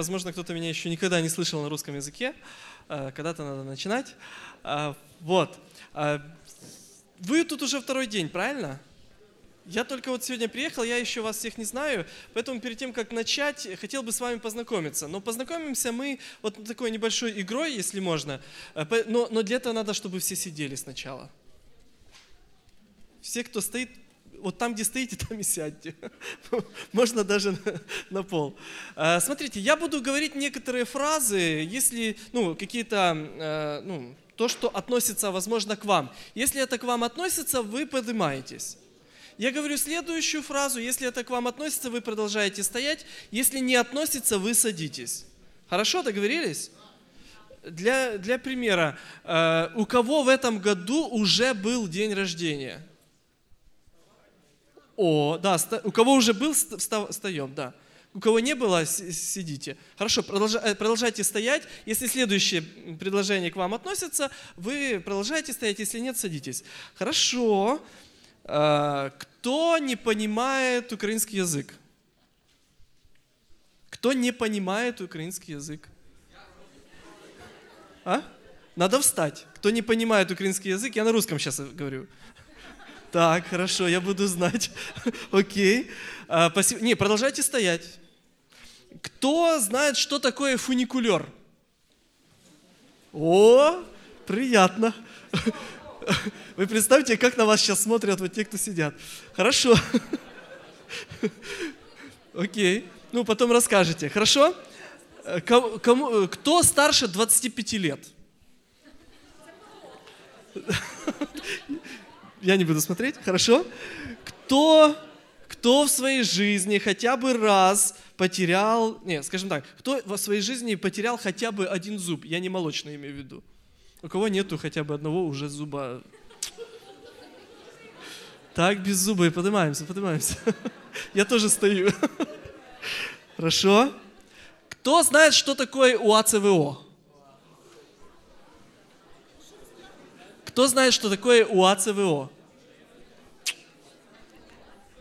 Возможно, кто-то меня еще никогда не слышал на русском языке. Э, когда-то надо начинать. Э, вот. Э, вы тут уже второй день, правильно? Я только вот сегодня приехал, я еще вас всех не знаю, поэтому перед тем, как начать, хотел бы с вами познакомиться. Но познакомимся мы вот такой небольшой игрой, если можно. Но, но для этого надо, чтобы все сидели сначала. Все, кто стоит, вот там, где стоите, там и сядьте. Можно даже на, на пол. А, смотрите, я буду говорить некоторые фразы, если, ну, какие-то, э, ну, то, что относится, возможно, к вам. Если это к вам относится, вы поднимаетесь. Я говорю следующую фразу, если это к вам относится, вы продолжаете стоять, если не относится, вы садитесь. Хорошо, договорились? Для, для примера, э, у кого в этом году уже был день рождения? О, да, у кого уже был, встаем, да. У кого не было, сидите. Хорошо, э, продолжайте стоять. Если следующее предложение к вам относится, вы продолжаете стоять, если нет, садитесь. Хорошо. А, кто не понимает украинский язык? Кто не понимает украинский язык? А? Надо встать. Кто не понимает украинский язык, я на русском сейчас говорю. Так, хорошо, я буду знать. Окей. А, спасибо. Не, продолжайте стоять. Кто знает, что такое фуникулер? О, приятно. Вы представьте, как на вас сейчас смотрят вот те, кто сидят. Хорошо. Окей. Ну, потом расскажете. Хорошо? Кому, кто старше 25 лет? Я не буду смотреть, хорошо? Кто, кто в своей жизни хотя бы раз потерял, не, скажем так, кто в своей жизни потерял хотя бы один зуб? Я не молочный имею в виду. У кого нету хотя бы одного уже зуба? Так, без зуба и поднимаемся, поднимаемся. Я тоже стою. Хорошо. Кто знает, что такое УАЦВО? Кто знает, що таке УАЦВО?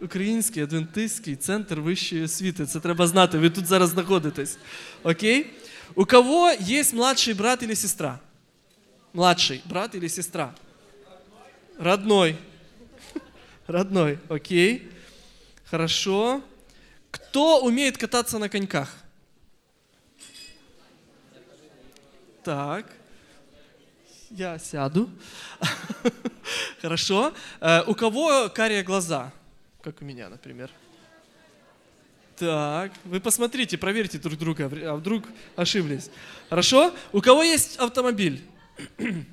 Український адвентистський центр вищої освіти. Це треба знати. Ви тут зараз знаходитесь. Окей? У кого є младший брат или сестра? Младший брат или сестра? Родной. Родной. Окей. Хорошо. Кто умеет кататься на коньках? Так я сяду. Хорошо. Э, у кого карие глаза? Как у меня, например. Так, вы посмотрите, проверьте друг друга, а вдруг ошиблись. Хорошо? У кого есть автомобиль?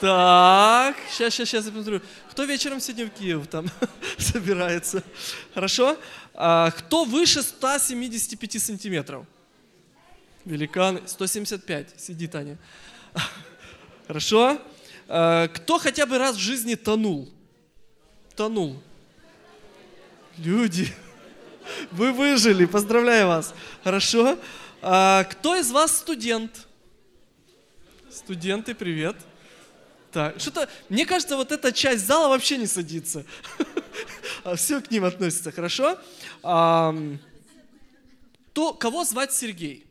Так, сейчас, сейчас, сейчас я посмотрю. Кто вечером сегодня в Киев там собирается? Хорошо? А, кто выше 175 сантиметров? Великан, 175, сидит Аня. Хорошо? А, кто хотя бы раз в жизни тонул? Тонул. Люди, вы выжили, поздравляю вас. Хорошо? А, кто из вас студент? Студенты, привет. Так, что-то, мне кажется, вот эта часть зала вообще не садится. Все к ним относится, хорошо? То, кого звать Сергей?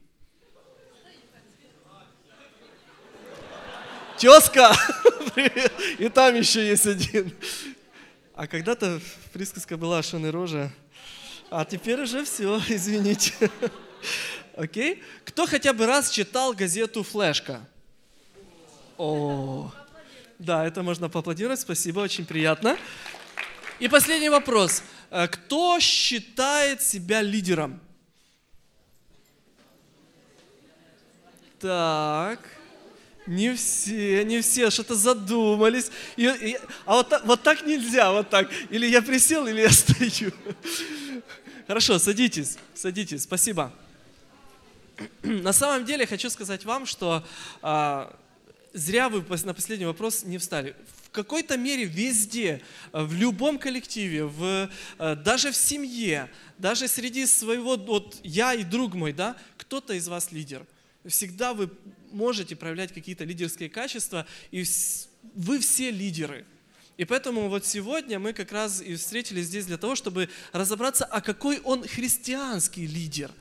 Тезка! И там еще есть один. А когда-то присказка была «Шон рожа», а теперь уже все, извините. Окей? Кто хотя бы раз читал газету «Флешка»? О, да, это можно поаплодировать, спасибо, очень приятно. И последний вопрос. Э, кто считает себя лидером? Так. Не все, не все что-то задумались. И, и, а вот, вот так нельзя, вот так. Или я присел, или я стою. Хорошо, садитесь, садитесь, спасибо. На самом деле хочу сказать вам, что а, зря вы на последний вопрос не встали. В какой-то мере везде, в любом коллективе, в, а, даже в семье, даже среди своего, вот я и друг мой, да, кто-то из вас лидер. Всегда вы можете проявлять какие-то лидерские качества, и вы все лидеры. И поэтому вот сегодня мы как раз и встретились здесь для того, чтобы разобраться, а какой он христианский лидер.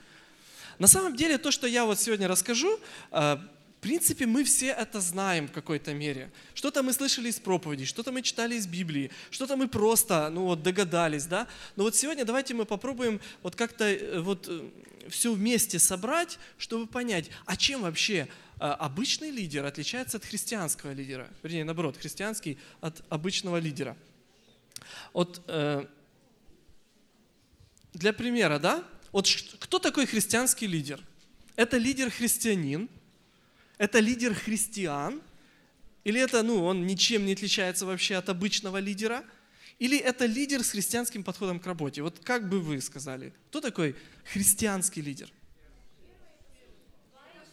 На самом деле то, что я вот сегодня расскажу, э, в принципе, мы все это знаем в какой-то мере. Что-то мы слышали из проповедей, что-то мы читали из Библии, что-то мы просто ну, вот, догадались. Да? Но вот сегодня давайте мы попробуем вот как-то э, вот, э, все вместе собрать, чтобы понять, а чем вообще а, обычный лидер отличается от христианского лидера. Вернее, наоборот, христианский от обычного лидера. Вот э, для примера, да? Вот кто такой христианский лидер? Это лидер христианин, это лидер христиан, или это, ну, он ничем не отличается вообще от обычного лидера, или это лидер с христианским подходом к работе. Вот как бы вы сказали, кто такой христианский лидер?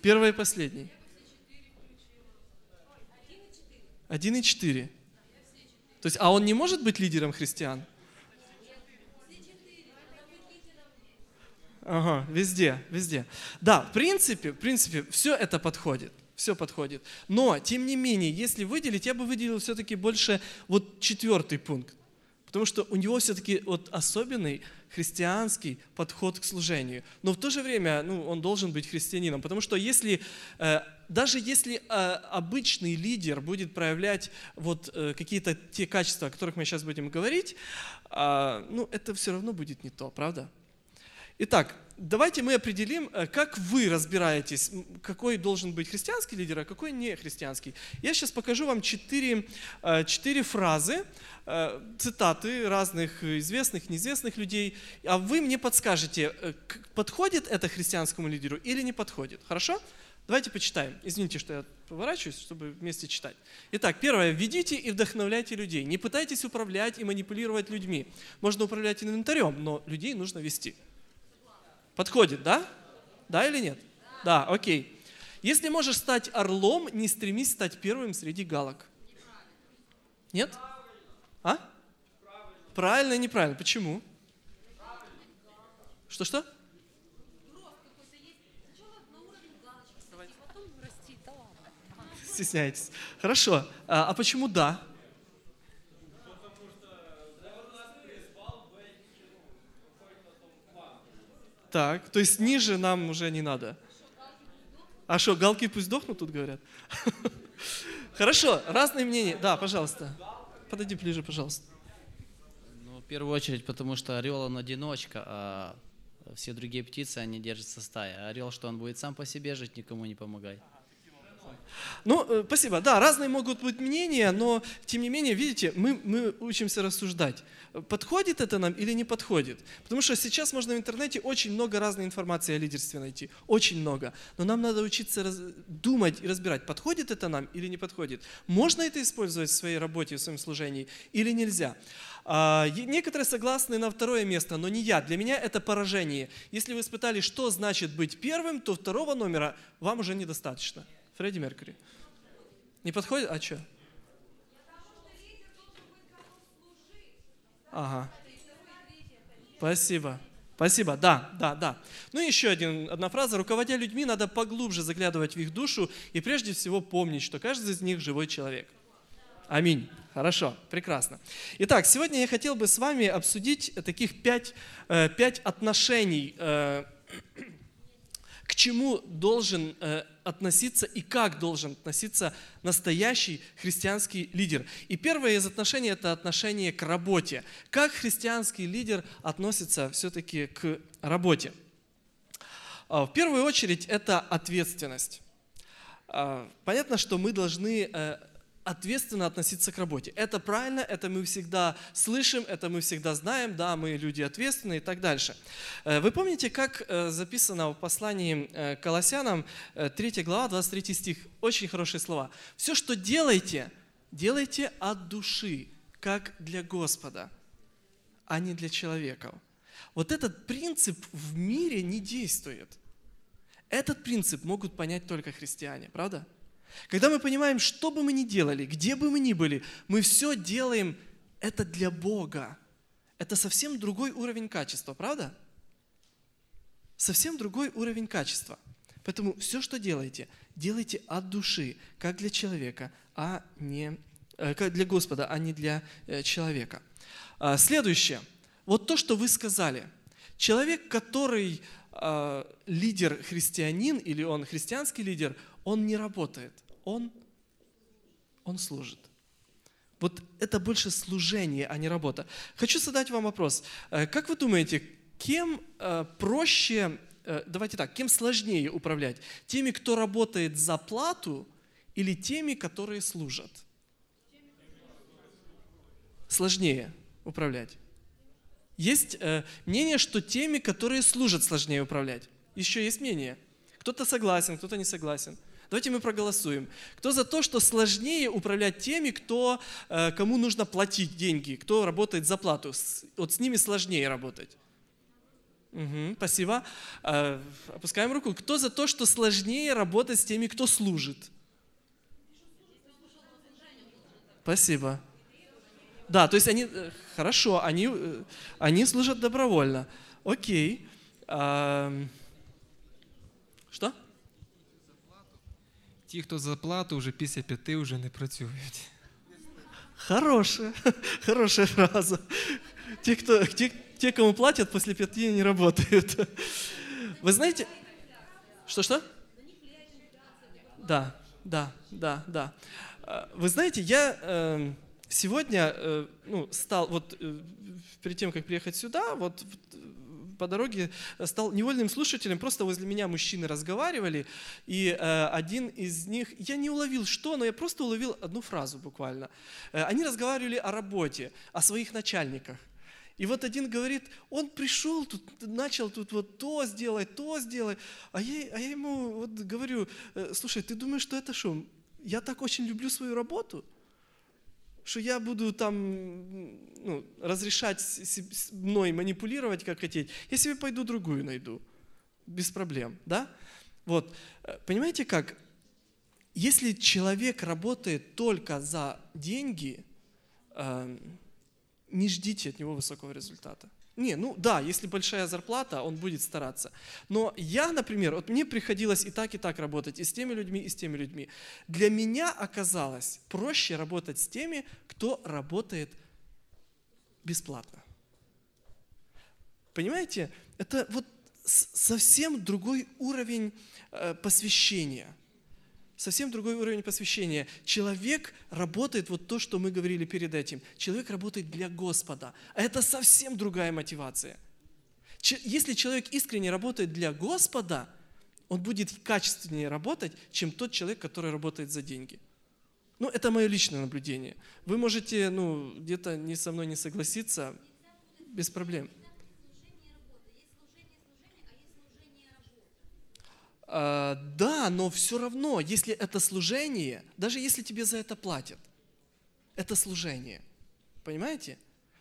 Первый и последний. Один и четыре. То есть, а он не может быть лидером христиан? Ага, везде, везде. Да, в принципе, в принципе, все это подходит. Все подходит. Но, тем не менее, если выделить, я бы выделил все-таки больше вот четвертый пункт. Потому что у него все-таки вот особенный христианский подход к служению. Но в то же время ну, он должен быть христианином. Потому что если, э, даже если э, обычный лидер будет проявлять вот э, какие-то те качества, о которых мы сейчас будем говорить, ну, это все равно будет не то, правда? Итак, давайте мы определим, как вы разбираетесь, какой должен быть христианский лидер, а какой не христианский. Я сейчас покажу вам четыре, четыре фразы, Э, цитаты разных известных, неизвестных людей, а вы мне подскажете, э, подходит это христианскому лидеру или не подходит. Хорошо? Давайте почитаем. Извините, что я поворачиваюсь, чтобы вместе читать. Итак, первое. Ведите и вдохновляйте людей. Не пытайтесь управлять и манипулировать людьми. Можно управлять инвентарем, но людей нужно вести. Подходит, да? Да или нет? Да, окей. Если можешь стать орлом, не стремись стать первым среди галок. Нет? А? Правильно и неправильно. Почему? Что-что? Стесняетесь. Хорошо. А, а почему да? Так, то есть ниже нам уже не надо. А что, галки пусть дохнут, тут говорят? Хорошо, разные мнения. Да, пожалуйста подойди ближе, пожалуйста. Ну, в первую очередь, потому что орел, он одиночка, а все другие птицы, они держатся стаей. А орел, что он будет сам по себе жить, никому не помогай. Ну, э, спасибо. Да, разные могут быть мнения, но тем не менее, видите, мы, мы учимся рассуждать. Подходит это нам или не подходит? Потому что сейчас можно в интернете очень много разной информации о лидерстве найти. Очень много. Но нам надо учиться раз, думать и разбирать, подходит это нам или не подходит. Можно это использовать в своей работе, в своем служении или нельзя? А, некоторые согласны на второе место, но не я. Для меня это поражение. Если вы испытали, что значит быть первым, то второго номера вам уже недостаточно. Фредди Меркьюри. Не подходит? А что? Ага. Спасибо. Спасибо, да, да, да. Ну и еще один, одна фраза. Руководя людьми, надо поглубже заглядывать в их душу и прежде всего помнить, что каждый из них живой человек. Аминь. Хорошо, прекрасно. Итак, сегодня я хотел бы с вами обсудить таких пять, э, пять отношений э, к чему должен э, относиться и как должен относиться настоящий христианский лидер. И первое из отношений – это отношение к работе. Как христианский лидер относится все-таки к работе? А, в первую очередь это ответственность. А, понятно, что мы должны э, ответственно относиться к работе. Это правильно, это мы всегда слышим, это мы всегда знаем, да, мы люди ответственные и так дальше. Э, вы помните, как э, записано в послании э, Колоссянам, 3 глава, 23 стих, очень хорошие слова. «Все, что делаете, делайте от души, как для Господа, а не для человека». Вот этот принцип в мире не действует. Этот принцип могут понять только христиане, правда? Когда мы понимаем, что бы мы ни делали, где бы мы ни были, мы все делаем это для Бога. Это совсем другой уровень качества, правда? Совсем другой уровень качества. Поэтому все, что делаете, делайте от души, как для человека, а не Э, для Господа, а не для э, человека. А, следующее. Вот то, что вы сказали. Человек, который а, лидер христианин или он христианский лидер, он не работает, он, он служит. Вот это больше служение, а не работа. Хочу задать вам вопрос. Э, как вы думаете, кем проще, давайте так, кем сложнее управлять? Теми, кто работает за плату или теми, которые служат? сложнее управлять. Есть э, мнение, что теми, которые служат, сложнее управлять. Еще есть мнение. Кто-то согласен, кто-то не согласен. Давайте мы проголосуем. Кто за то, что сложнее управлять теми, кто, э, кому нужно платить деньги, кто работает за плату? Вот с ними сложнее работать. Угу, спасибо. Э, опускаем руку. Кто за то, что сложнее работать с теми, кто служит? Спасибо. Да, то есть они, э, хорошо, они, они служат добровольно. Окей. А, що? Ті, хто за плату, вже після п'яти вже не працюють. Хорошая, хорошая фраза. Те, кто, те, те, кому платят, после пяти не работают. Вы знаете... Что-что? Да, да, да, да. Вы знаете, я... Сегодня ну, стал, вот перед тем, как приехать сюда, вот по дороге стал невольным слушателем, просто возле меня мужчины разговаривали, и э, один из них, я не уловил что, но я просто уловил одну фразу буквально. Они разговаривали о работе, о своих начальниках. И вот один говорит, он пришел, тут начал тут вот то сделать, то сделать, а я, а я ему вот говорю, слушай, ты думаешь, что это что? Я так очень люблю свою работу – что я буду там ну, разрешать мной манипулировать, как хотеть. Я себе пойду другую найду. Без проблем, да? Вот, э, понимаете как? Если человек работает только за деньги, э, не ждите от него высокого результата. Не, ну да, если большая зарплата, он будет стараться. Но я, например, вот мне приходилось и так, и так работать, и с теми людьми, и с теми людьми. Для меня оказалось проще работать с теми, кто работает бесплатно. Понимаете, это вот совсем другой уровень э, посвящения – совсем другой уровень посвящения. Человек работает, вот то, что мы говорили перед этим, человек работает для Господа. А это совсем другая мотивация. Если человек искренне работает для Господа, он будет качественнее работать, чем тот человек, который работает за деньги. Ну, это мое личное наблюдение. Вы можете, ну, где-то не со мной не согласиться, без проблем. А, да, но все равно, если это служение, даже если тебе за это платят, это служение. Понимаете?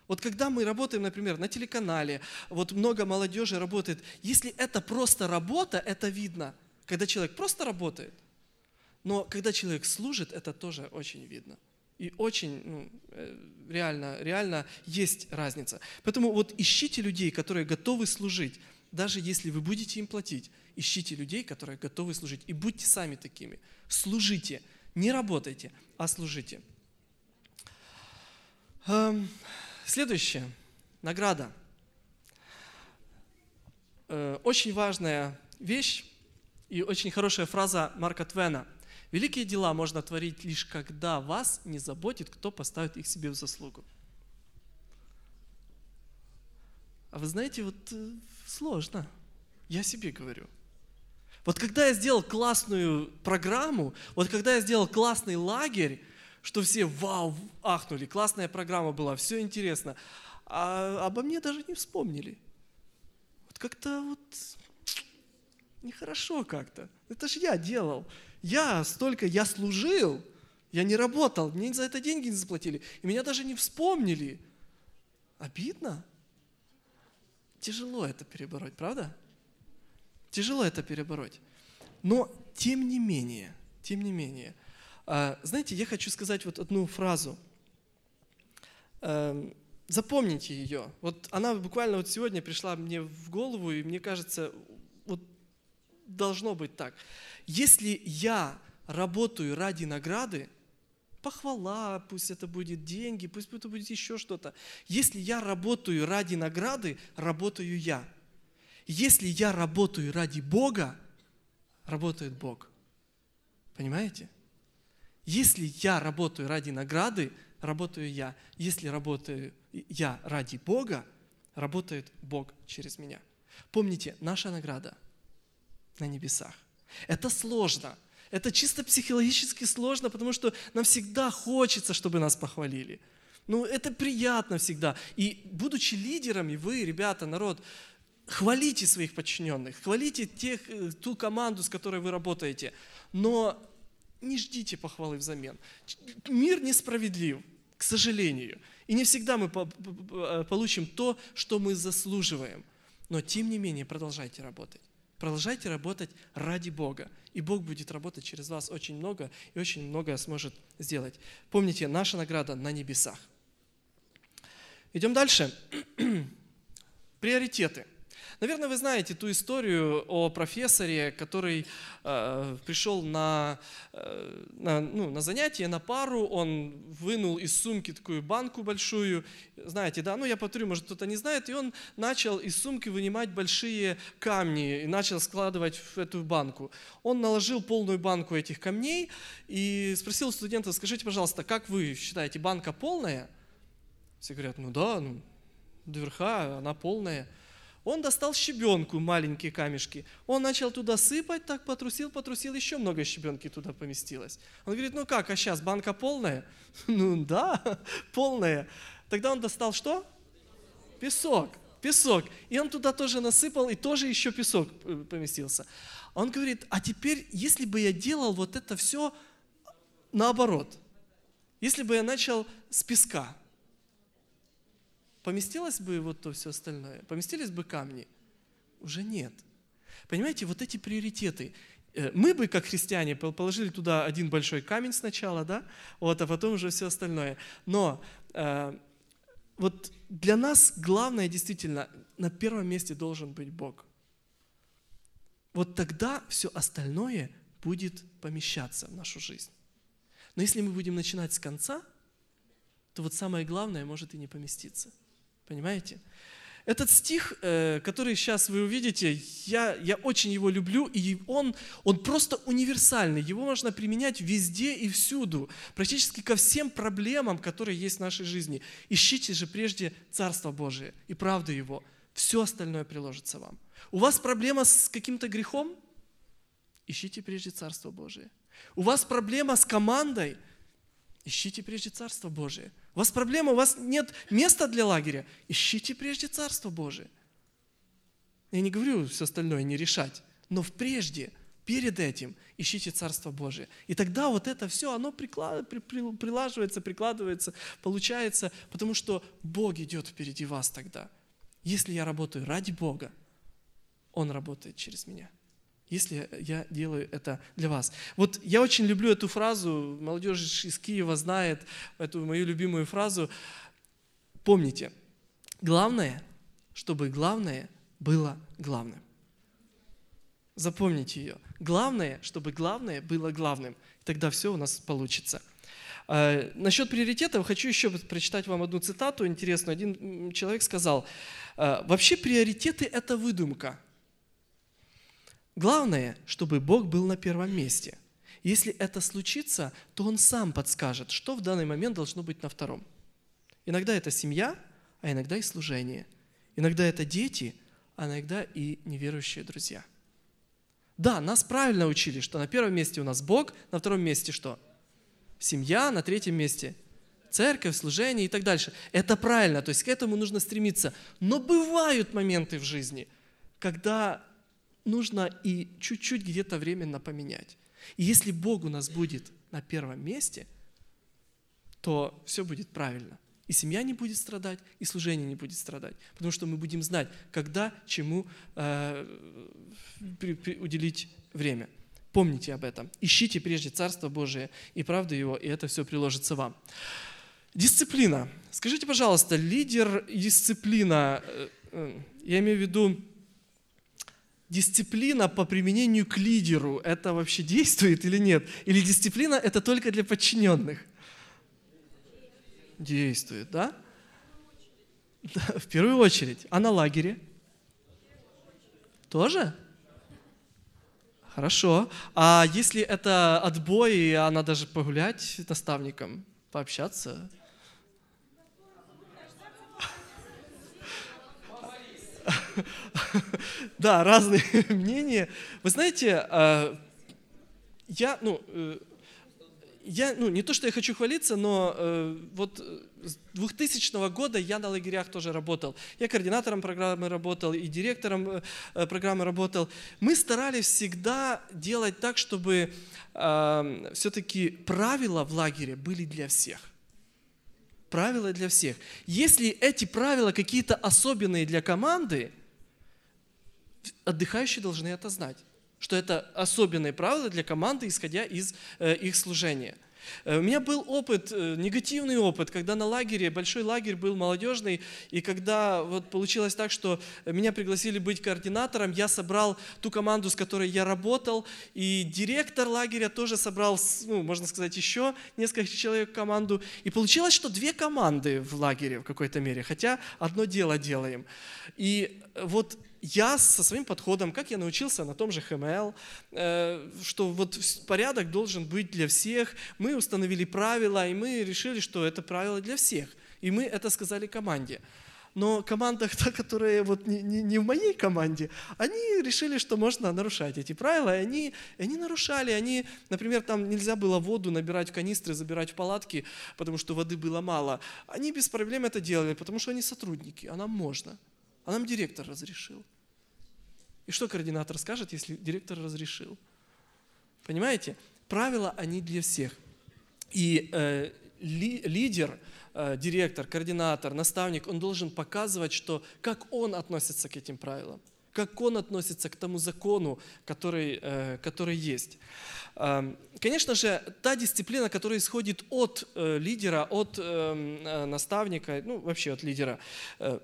Вот когда мы работаем, например, на телеканале, вот много молодежи работает, если это просто работа, это видно, когда человек просто работает. Но когда человек служит, это тоже очень видно. И очень, ну, э, реально, реально есть разница. Поэтому вот ищите людей, которые готовы служить, даже если вы будете им платить ищите людей, которые готовы служить. И будьте сами такими. Служите. Не работайте, а служите. Эм, следующее. Награда. Э, очень важная вещь и очень хорошая фраза Марка Твена. Великие дела можно творить лишь когда вас не заботит, кто поставит их себе в заслугу. А вы знаете, вот э, сложно. Я себе говорю. Вот когда я сделал классную программу, вот когда я сделал классный лагерь, что все вау, ахнули, классная программа была, все интересно, а обо мне даже не вспомнили. Вот как-то вот нехорошо как-то. Это же я делал. Я столько, я служил, я не работал, мне за это деньги не заплатили, и меня даже не вспомнили. Обидно. Тяжело это перебороть, правда? Тяжело это перебороть. Но тем не менее, тем не менее, а, знаете, я хочу сказать вот одну фразу. Эм, запомните ее. Вот она буквально вот сегодня пришла мне в голову, и мне кажется, вот должно быть так. Если я работаю ради награды, похвала, пусть это будет деньги, пусть это будет еще что-то. Если я работаю ради награды, работаю я. Если я работаю ради Бога, работает Бог. Понимаете? Если я работаю ради награды, работаю я. Если работаю я ради Бога, работает Бог через меня. Помните, наша награда на небесах. Это сложно. Это чисто психологически сложно, потому что нам всегда хочется, чтобы нас похвалили. Ну, это приятно всегда. И будучи лидерами, вы, ребята, народ, хвалите своих подчиненных, хвалите тех, э, ту команду, с которой вы работаете, но не ждите похвалы взамен. Мир несправедлив, к сожалению. И не всегда мы э, получим то, что мы заслуживаем. Но тем не менее продолжайте работать. Продолжайте работать ради Бога. И Бог будет работать через вас очень много и очень многое сможет сделать. Помните, наша награда на небесах. Идем дальше. Приоритеты. Наверное, вы знаете ту историю о профессоре, который э, пришел на, э, на, ну, на занятие, на пару, он вынул из сумки такую банку большую, знаете, да, ну я повторю, может кто-то не знает, и он начал из сумки вынимать большие камни и начал складывать в эту банку. Он наложил полную банку этих камней и спросил студента, скажите, пожалуйста, как вы считаете, банка полная? Все говорят, ну да, ну, до верха она полная. Он достал щебенку, маленькие камешки. Он начал туда сыпать, так потрусил, потрусил, еще много щебенки туда поместилось. Он говорит, ну как, а сейчас банка полная? Ну да, полная. Тогда он достал что? Песок, песок. И он туда тоже насыпал, и тоже еще песок э, поместился. Он говорит, а теперь, если бы я делал вот это все наоборот, если бы я начал с песка, Поместилось бы вот то все остальное? Поместились бы камни? Уже нет. Понимаете, вот эти приоритеты. Э, мы бы, как христиане, положили туда один большой камень сначала, да, вот, а потом уже все остальное. Но э, вот для нас главное действительно, на первом месте должен быть Бог. Вот тогда все остальное будет помещаться в нашу жизнь. Но если мы будем начинать с конца, то вот самое главное может и не поместиться – Понимаете? Этот стих, э, который сейчас вы увидите, я, я очень его люблю, и он, он просто универсальный. Его можно применять везде и всюду, практически ко всем проблемам, которые есть в нашей жизни. Ищите же прежде Царство Божие и правду Его. Все остальное приложится вам. У вас проблема с каким-то грехом? Ищите прежде Царство Божие. У вас проблема с командой? Ищите прежде Царство Божие – у вас проблема, у вас нет места для лагеря. Ищите прежде Царство Божие. Я не говорю все остальное не решать, но в прежде, перед этим ищите Царство Божие. И тогда вот это все, оно приклад, при, при, прилаживается, прикладывается, получается, потому что Бог идет впереди вас тогда. Если я работаю ради Бога, Он работает через меня если я делаю это для вас. Вот я очень люблю эту фразу, молодежь из Киева знает эту мою любимую фразу. Помните, главное, чтобы главное было главным. Запомните ее. Главное, чтобы главное было главным. Тогда все у нас получится. А, насчет приоритетов хочу еще прочитать вам одну цитату интересную. Один человек сказал, «А, вообще приоритеты – это выдумка – Главное, чтобы Бог был на первом месте. Если это случится, то Он сам подскажет, что в данный момент должно быть на втором. Иногда это семья, а иногда и служение. Иногда это дети, а иногда и неверующие друзья. Да, нас правильно учили, что на первом месте у нас Бог, на втором месте что? Семья, на третьем месте церковь, служение и так дальше. Это правильно, то есть к этому нужно стремиться. Но бывают моменты в жизни, когда нужно и чуть-чуть где-то временно поменять. И если Бог у нас будет на первом месте, то все будет правильно. И семья не будет страдать, и служение не будет страдать. Потому что мы будем знать, когда, чему э, при, при, уделить время. Помните об этом. Ищите прежде Царство Божие и правду Его, и это все приложится вам. Дисциплина. Скажите, пожалуйста, лидер дисциплина, э, э, я имею в виду дисциплина по применению к лидеру, это вообще действует или нет? Или дисциплина это только для подчиненных? Действует, да? В первую очередь. А на лагере? Тоже? Хорошо. А если это отбой, она даже погулять с наставником, пообщаться? Да, разные мнения. Вы знаете, э, я, ну, э, я, ну, не то, что я хочу хвалиться, но э, вот с 2000 года я на лагерях тоже работал. Я координатором программы работал и директором э, программы работал. Мы старались всегда делать так, чтобы э, все-таки правила в лагере были для всех. Правила для всех. Если эти правила какие-то особенные для команды, отдыхающие должны это знать что это особенные правила для команды, исходя из э, их служения. Э, у меня был опыт, э, негативный опыт, когда на лагере, большой лагерь был молодежный, и когда вот получилось так, что меня пригласили быть координатором, я собрал ту команду, с которой я работал, и директор лагеря тоже собрал, ну, можно сказать, еще несколько человек в команду. И получилось, что две команды в лагере в какой-то мере, хотя одно дело делаем. И вот я со своим подходом, как я научился на том же HML, э, что вот порядок должен быть для всех, мы установили правила, и мы решили, что это правило для всех. И мы это сказали команде. Но команда, та, которая вот не, не, не в моей команде, они решили, что можно нарушать эти правила, и они, они нарушали. Они, например, там нельзя было воду набирать в канистры, забирать в палатки, потому что воды было мало. Они без проблем это делали, потому что они сотрудники, а нам можно. А нам директор разрешил. И что координатор скажет, если директор разрешил? Понимаете? Правила, они для всех. И э, ли, лидер, э, директор, координатор, наставник, он должен показывать, что, как он относится к этим правилам, как он относится к тому закону, который, э, который есть. Э, конечно же, та дисциплина, которая исходит от э, лидера, от э, э наставника, ну вообще от лидера, э,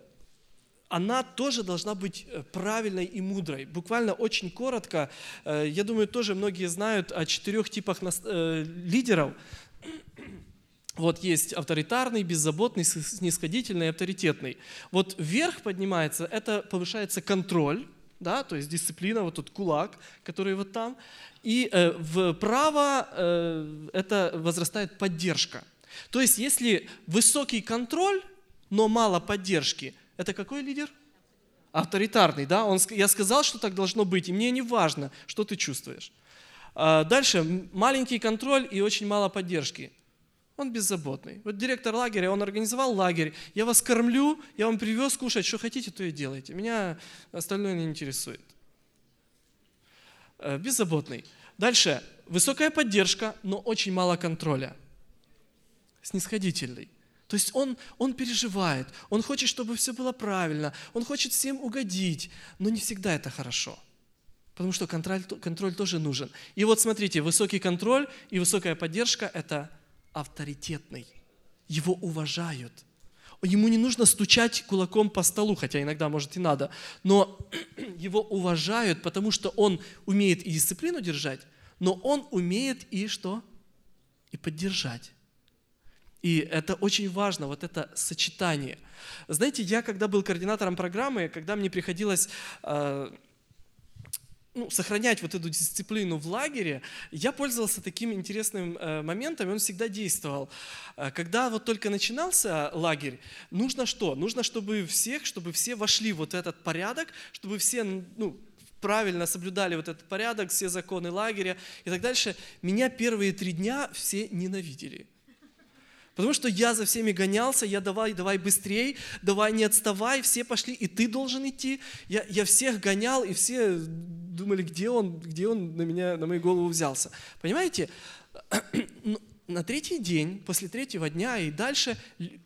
она тоже должна быть э, правильной и мудрой. Буквально очень коротко, э, я думаю, тоже многие знают о четырех типах э, лидеров. Вот есть авторитарный, беззаботный, снисходительный авторитетный. Вот вверх поднимается, это повышается контроль, да, то есть дисциплина, вот тут кулак, который вот там. И вправо это возрастает поддержка. То есть если высокий контроль, но мало поддержки – это какой лидер? Авторитарный, да? Он, я сказал, что так должно быть, и мне не важно, что ты чувствуешь. А дальше, маленький контроль и очень мало поддержки. Он беззаботный. Вот директор лагеря, он организовал лагерь. Я вас кормлю, я вам привез кушать, что хотите, то и делайте. Меня остальное не интересует. Э, беззаботный. Дальше, высокая поддержка, но очень мало контроля. Снисходительный. То есть он, он переживает, он хочет, чтобы все было правильно, он хочет всем угодить, но не всегда это хорошо. Потому что контроль, контроль тоже нужен. И вот смотрите, высокий контроль и высокая поддержка – это авторитетный. Его уважают. Ему не нужно стучать кулаком по столу, хотя иногда, может, и надо, но его уважают, потому что он умеет и дисциплину держать, но он умеет и что? И поддержать. И это очень важно, вот это сочетание. Знаете, я когда был координатором программы, когда мне приходилось э, ну, сохранять вот эту дисциплину в лагере, я пользовался таким интересным э, моментом, и он всегда действовал. Э, когда вот только начинался лагерь, нужно что? Нужно, чтобы всех, чтобы все вошли в вот этот порядок, чтобы все ну, правильно соблюдали вот этот порядок, все законы лагеря и так дальше. Меня первые три дня все ненавидели. Потому что я за всеми гонялся, я давай, давай быстрей, давай не отставай, все пошли, и ты должен идти. Я, я всех гонял, и все думали, где он, где он на меня, на мою голову взялся. Понимаете? Ну, на третий день, после третьего дня и дальше,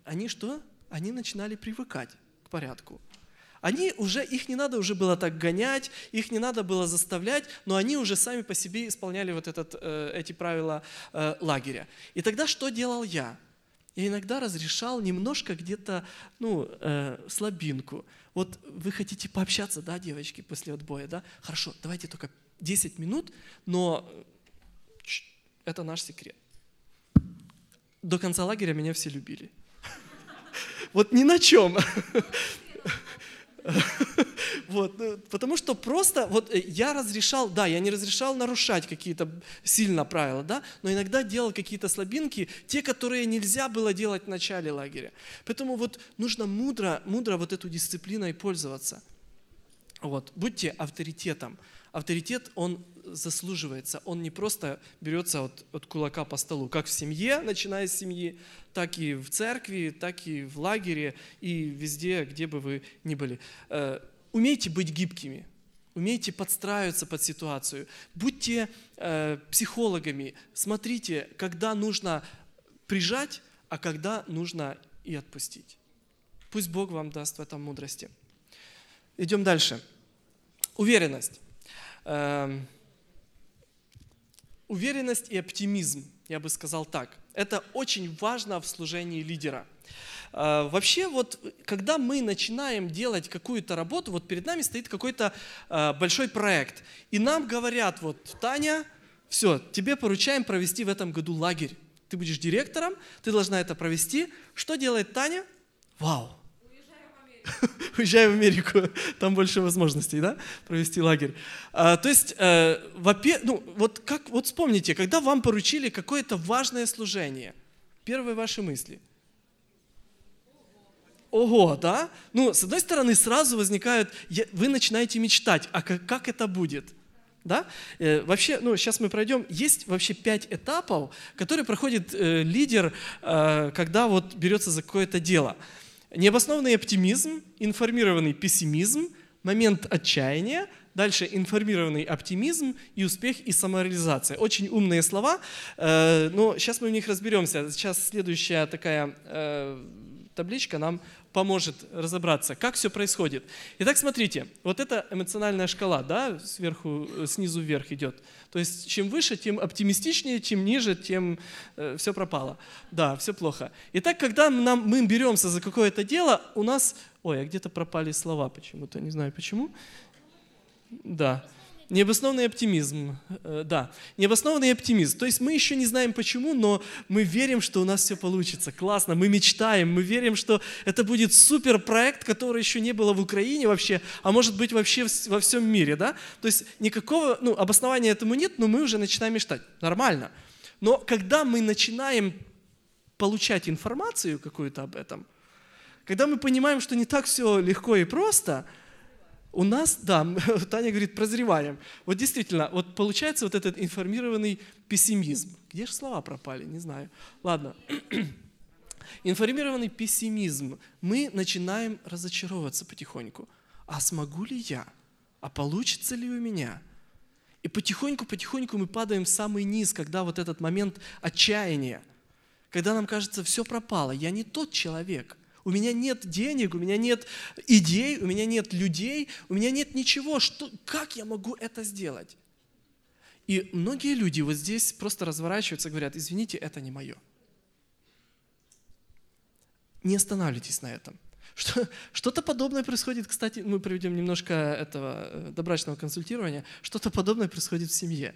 они что? Они начинали привыкать к порядку. Они уже, их не надо уже было так гонять, их не надо было заставлять, но они уже сами по себе исполняли вот этот, э, эти правила э, лагеря. И тогда что делал я? Я иногда разрешал немножко где-то, ну, э, слабинку. Вот вы хотите пообщаться, да, девочки, после отбоя, да? Хорошо, давайте только 10 минут, но это наш секрет. До конца лагеря меня все любили. Вот ни на чем. Вот, ну, потому что просто, вот э, я разрешал, да, я не разрешал нарушать какие-то сильно правила, да, но иногда делал какие-то слабинки, те, которые нельзя было делать в начале лагеря. Поэтому вот нужно мудро, мудро вот эту дисциплиной пользоваться. Вот, будьте авторитетом. Авторитет, он заслуживается. Он не просто берется от, от кулака по столу, как в семье, начиная с семьи, так и в церкви, так и в лагере, и везде, где бы вы ни были. Э, умейте быть гибкими, умейте подстраиваться под ситуацию, будьте э, психологами, смотрите, когда нужно прижать, а когда нужно и отпустить. Пусть Бог вам даст в этом мудрости. Идем дальше. Уверенность. Эм, уверенность и оптимизм, я бы сказал так. Это очень важно в служении лидера. Э, вообще, вот когда мы начинаем делать какую-то работу, вот перед нами стоит какой-то э, большой проект, и нам говорят, вот, Таня, все, тебе поручаем провести в этом году лагерь. Ты будешь директором, ты должна это провести. Что делает Таня? Вау, уезжаю в Америку, там больше возможностей, да, провести лагерь. А, то есть, э, ну, вот как, вот вспомните, когда вам поручили какое-то важное служение, первые ваши мысли. Ого, да? Ну, с одной стороны, сразу возникают, вы начинаете мечтать, а как, как это будет? Да? Э, вообще, ну, сейчас мы пройдем, есть вообще пять этапов, которые проходит э, лидер, э, когда вот берется за какое-то дело. Необоснованный оптимизм, информированный пессимизм, момент отчаяния, дальше информированный оптимизм и успех и самореализация. Очень умные слова, э, но сейчас мы в них разберемся. Сейчас следующая такая э, табличка нам поможет разобраться, как все происходит. Итак, смотрите, вот эта эмоциональная шкала, да, сверху, э, снизу вверх идет. То есть чем выше, тем оптимистичнее, чем ниже, тем э, все пропало. Да, все плохо. Итак, когда нам, мы беремся за какое-то дело, у нас... Ой, а где-то пропали слова почему-то, не знаю почему. Да. Необоснованный оптимизм, э, да, необоснованный оптимизм. То есть мы еще не знаем почему, но мы верим, что у нас все получится. Классно, мы мечтаем, мы верим, что это будет супер проект, который еще не было в Украине вообще, а может быть вообще во всем мире, да? То есть никакого, ну, обоснования этому нет, но мы уже начинаем мечтать. Нормально. Но когда мы начинаем получать информацию какую-то об этом, когда мы понимаем, что не так все легко и просто – у нас, да, Таня говорит, прозреваем. Вот действительно, вот получается вот этот информированный пессимизм. Где же слова пропали? Не знаю. Ладно. Информированный пессимизм. Мы начинаем разочаровываться потихоньку. А смогу ли я? А получится ли у меня? И потихоньку-потихоньку мы падаем в самый низ, когда вот этот момент отчаяния, когда нам кажется, все пропало, я не тот человек – у меня нет денег, у меня нет идей, у меня нет людей, у меня нет ничего. Что, как я могу это сделать? И многие люди вот здесь просто разворачиваются и говорят, извините, это не мое. Не останавливайтесь на этом. Что, что-то подобное происходит, кстати, мы проведем немножко этого э, добрачного консультирования, что-то подобное происходит в семье.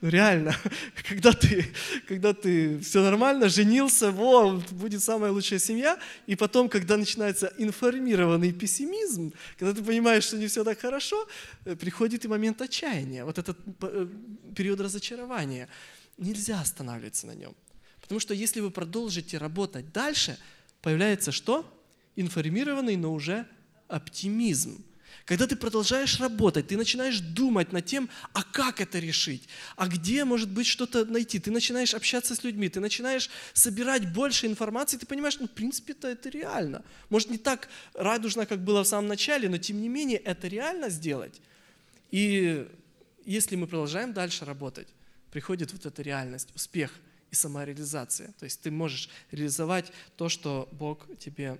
Ну реально, когда ты, когда ты все нормально, женился, во, будет самая лучшая семья, и потом, когда начинается информированный пессимизм, когда ты понимаешь, что не все так хорошо, э, приходит и момент отчаяния, вот этот э, период разочарования. Нельзя останавливаться на нем. Потому что если вы продолжите работать дальше, появляется что? Информированный, но уже оптимизм. Когда ты продолжаешь работать, ты начинаешь думать над тем, а как это решить, а где, может быть, что-то найти. Ты начинаешь общаться с людьми, ты начинаешь собирать больше информации, ты понимаешь, ну, в принципе, это, это реально. Может, не так радужно, как было в самом начале, но, тем не менее, это реально сделать. И если мы продолжаем дальше работать, приходит вот эта реальность, успех и самореализация. То есть ты можешь реализовать то, что Бог тебе,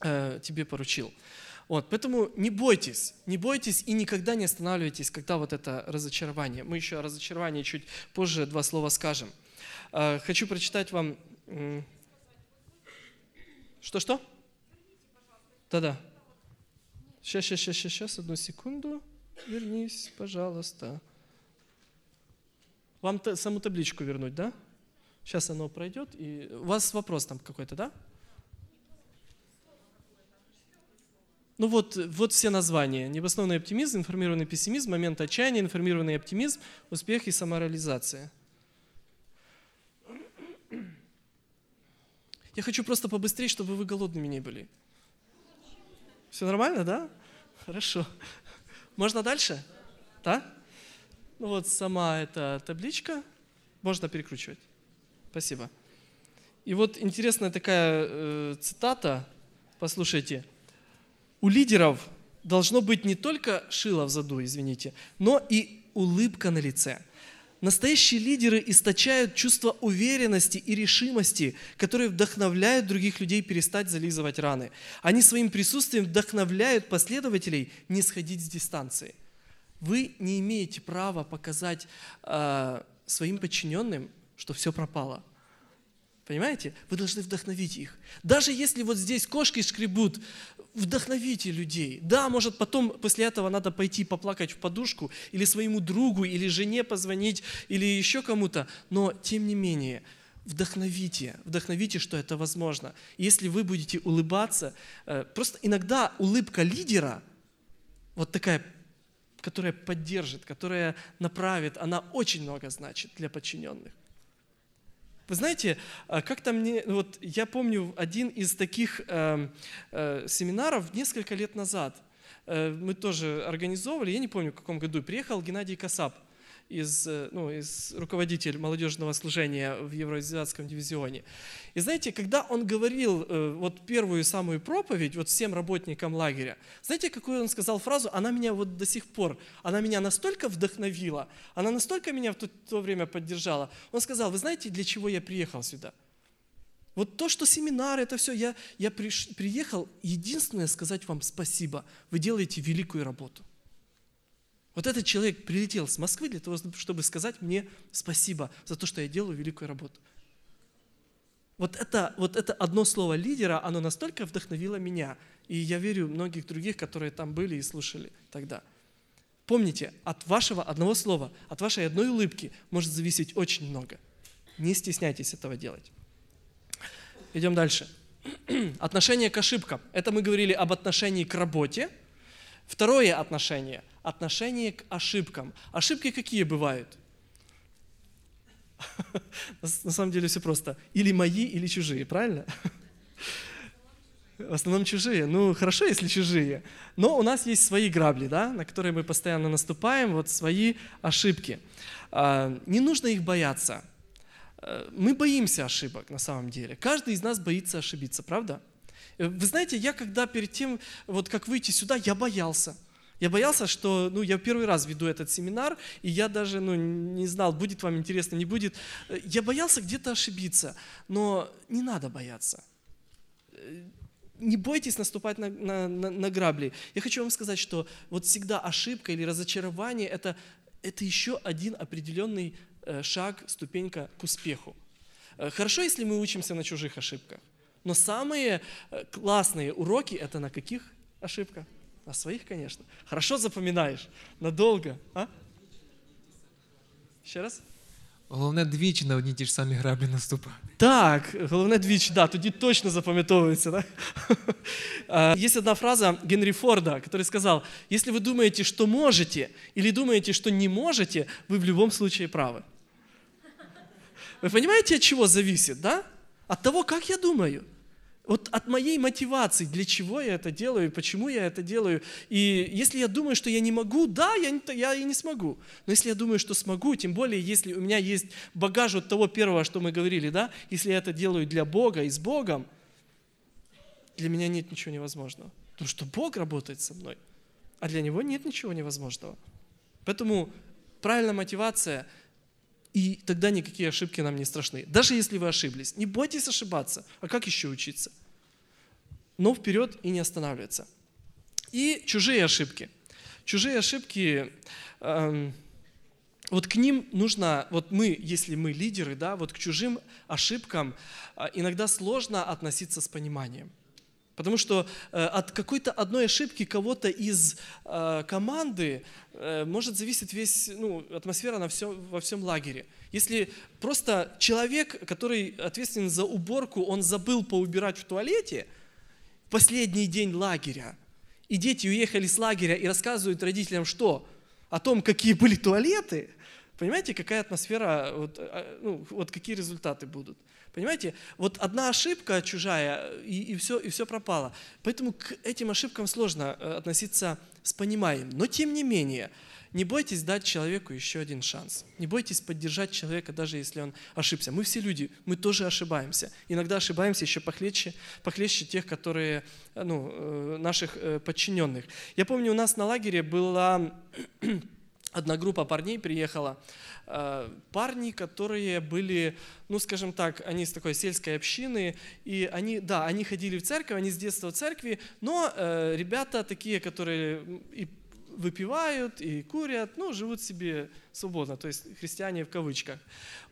э, тебе поручил. Вот, поэтому не бойтесь, не бойтесь и никогда не останавливайтесь, когда вот это разочарование. Мы еще о разочаровании чуть позже два слова скажем. А, хочу прочитать вам... Что-что? Да-да. Сейчас, сейчас, сейчас, сейчас, одну секунду. Вернись, пожалуйста. Вам саму табличку вернуть, да? Сейчас оно пройдет. И... У вас вопрос там какой-то, да? Ну вот, вот все названия. Необоснованный оптимизм, информированный пессимизм, момент отчаяния, информированный оптимизм, успех и самореализация. Я хочу просто побыстрее, чтобы вы голодными не были. Все нормально, да? Хорошо. Можно дальше? Да? Ну вот сама эта табличка. Можно перекручивать. Спасибо. И вот интересная такая э, цитата. Послушайте. У лидеров должно быть не только шило в заду, извините, но и улыбка на лице – Настоящие лидеры источают чувство уверенности и решимости, которые вдохновляют других людей перестать зализывать раны. Они своим присутствием вдохновляют последователей не сходить с дистанции. Вы не имеете права показать э, своим подчиненным, что все пропало. Понимаете? Вы должны вдохновить их. Даже если вот здесь кошки шкребут, вдохновите людей. Да, может потом после этого надо пойти поплакать в подушку или своему другу, или жене позвонить, или еще кому-то, но тем не менее, вдохновите, вдохновите, что это возможно. Если вы будете улыбаться, э, просто иногда улыбка лидера, вот такая, которая поддержит, которая направит, она очень много значит для подчиненных. Вы знаете, а, как-то мне, вот я помню один из таких э, э, семинаров несколько лет назад. Э, мы тоже организовывали, я не помню в каком году, приехал Геннадий Касап из, э, ну, из руководитель молодежного служения в Евроазиатском дивизионе. И знаете, когда он говорил э, вот первую самую проповедь вот всем работникам лагеря, знаете, какую он сказал фразу? Она меня вот до сих пор, она меня настолько вдохновила, она настолько меня в то, то время поддержала. Он сказал, вы знаете, для чего я приехал сюда? Вот то, что семинар, это все, я, я приш, приехал, единственное сказать вам спасибо. Вы делаете великую работу. Вот этот человек прилетел с Москвы для того, чтобы сказать мне спасибо за то, что я делаю великую работу. Вот это, вот это одно слово лидера, оно настолько вдохновило меня. И я верю многих других, которые там были и слушали тогда. Помните, от вашего одного слова, от вашей одной улыбки может зависеть очень много. Не стесняйтесь этого делать. Идем дальше. Отношение к ошибкам. Это мы говорили об отношении к работе. Второе отношение – отношение к ошибкам. Ошибки какие бывают? На самом деле все просто. Или мои, или чужие, правильно? В основном чужие. Ну, хорошо, если чужие. Но у нас есть свои грабли, да, на которые мы постоянно наступаем, вот свои ошибки. А, не нужно их бояться. А, мы боимся ошибок на самом деле. Каждый из нас боится ошибиться, правда? Вы знаете, я когда перед тем, вот как выйти сюда, я боялся. Я боялся, что ну, я первый раз веду этот семинар, и я даже ну, не знал, будет вам интересно, не будет. Я боялся где-то ошибиться, но не надо бояться. Не бойтесь наступать на, на, на, на грабли. Я хочу вам сказать, что вот всегда ошибка или разочарование это, это еще один определенный э, шаг, ступенька к успеху. Э, хорошо, если мы учимся на чужих ошибках, но самые э, классные уроки это на каких ошибках? На своих, конечно. Хорошо запоминаешь. Надолго. А? Ще раз? Головне двічі на одні ті ж самі граблі наступати. Так, головне двічі, да, тоді точно запам'ятовується. Да? Есть одна фраза Генри Форда, который сказал, если вы думаете, что можете, или думаете, что не можете, вы в любом случае правы. Вы понимаете, от чего зависит, да? От того, как я думаю. Вот от моей мотивации, для чего я это делаю, почему я это делаю. И если я думаю, что я не могу, да, я, я и не смогу. Но если я думаю, что смогу, тем более, если у меня есть багаж от того первого, что мы говорили, да, если я это делаю для Бога и с Богом, для меня нет ничего невозможного. Потому что Бог работает со мной, а для Него нет ничего невозможного. Поэтому правильная мотивация – и тогда никакие ошибки нам не страшны. Даже если вы ошиблись, не бойтесь ошибаться. А как еще учиться? Но вперед и не останавливаться. И чужие ошибки. Чужие ошибки, э, вот к ним нужно, вот мы, если мы лидеры, да, вот к чужим ошибкам э, иногда сложно относиться с пониманием. Потому что э, от какой-то одной ошибки кого-то из э, команды э, может зависеть весь, ну, атмосфера на всем, во всем лагере. Если просто человек, который ответственен за уборку, он забыл поубирать в туалете последний день лагеря, и дети уехали с лагеря и рассказывают родителям что? О том, какие были туалеты. Понимаете, какая атмосфера, вот, а, ну, вот какие результаты будут. Понимаете, вот одна ошибка чужая, и, и, все, и все пропало. Поэтому к этим ошибкам сложно э, относиться с пониманием. Но тем не менее, не бойтесь дать человеку еще один шанс. Не бойтесь поддержать человека, даже если он ошибся. Мы все люди, мы тоже ошибаемся. Иногда ошибаемся еще похлеще, похлеще тех, которые, э, ну, э, наших подчиненных. Я помню, у нас на лагере была одна группа парней приехала, э, парни, которые были, ну, скажем так, они с такой сельской общины, и они, да, они ходили в церковь, они с детства в церкви, но э, ребята такие, которые и выпивают, и курят, ну, живут себе свободно, то есть христиане в кавычках.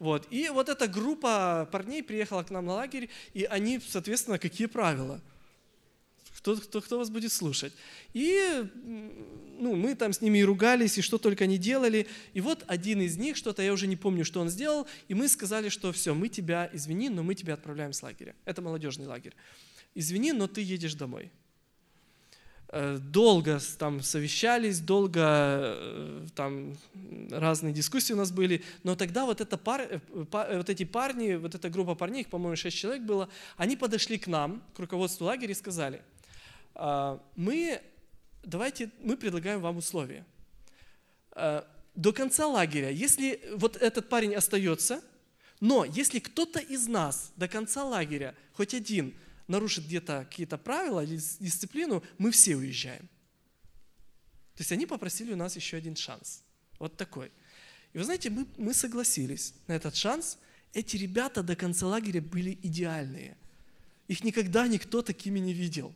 Вот. И вот эта группа парней приехала к нам на лагерь, и они, соответственно, какие правила – кто, кто, кто вас будет слушать? И ну, мы там с ними и ругались, и что только не делали. И вот один из них, что-то я уже не помню, что он сделал, и мы сказали, что все, мы тебя, извини, но мы тебя отправляем с лагеря. Это молодежный лагерь. Извини, но ты едешь домой. Э, долго там совещались, долго э, там разные дискуссии у нас были, но тогда вот, эта пар, э, вот эти парни, вот эта группа парней, их, по-моему, шесть человек было, они подошли к нам, к руководству лагеря и сказали – мы, давайте, мы предлагаем вам условия. А, до конца лагеря, если вот этот парень остается, но если кто-то из нас до конца лагеря, хоть один, нарушит где-то какие-то правила дисциплину, мы все уезжаем. То есть они попросили у нас еще один шанс. Вот такой. И вы знаете, мы, мы согласились на этот шанс. Эти ребята до конца лагеря были идеальные. Их никогда никто такими не видел.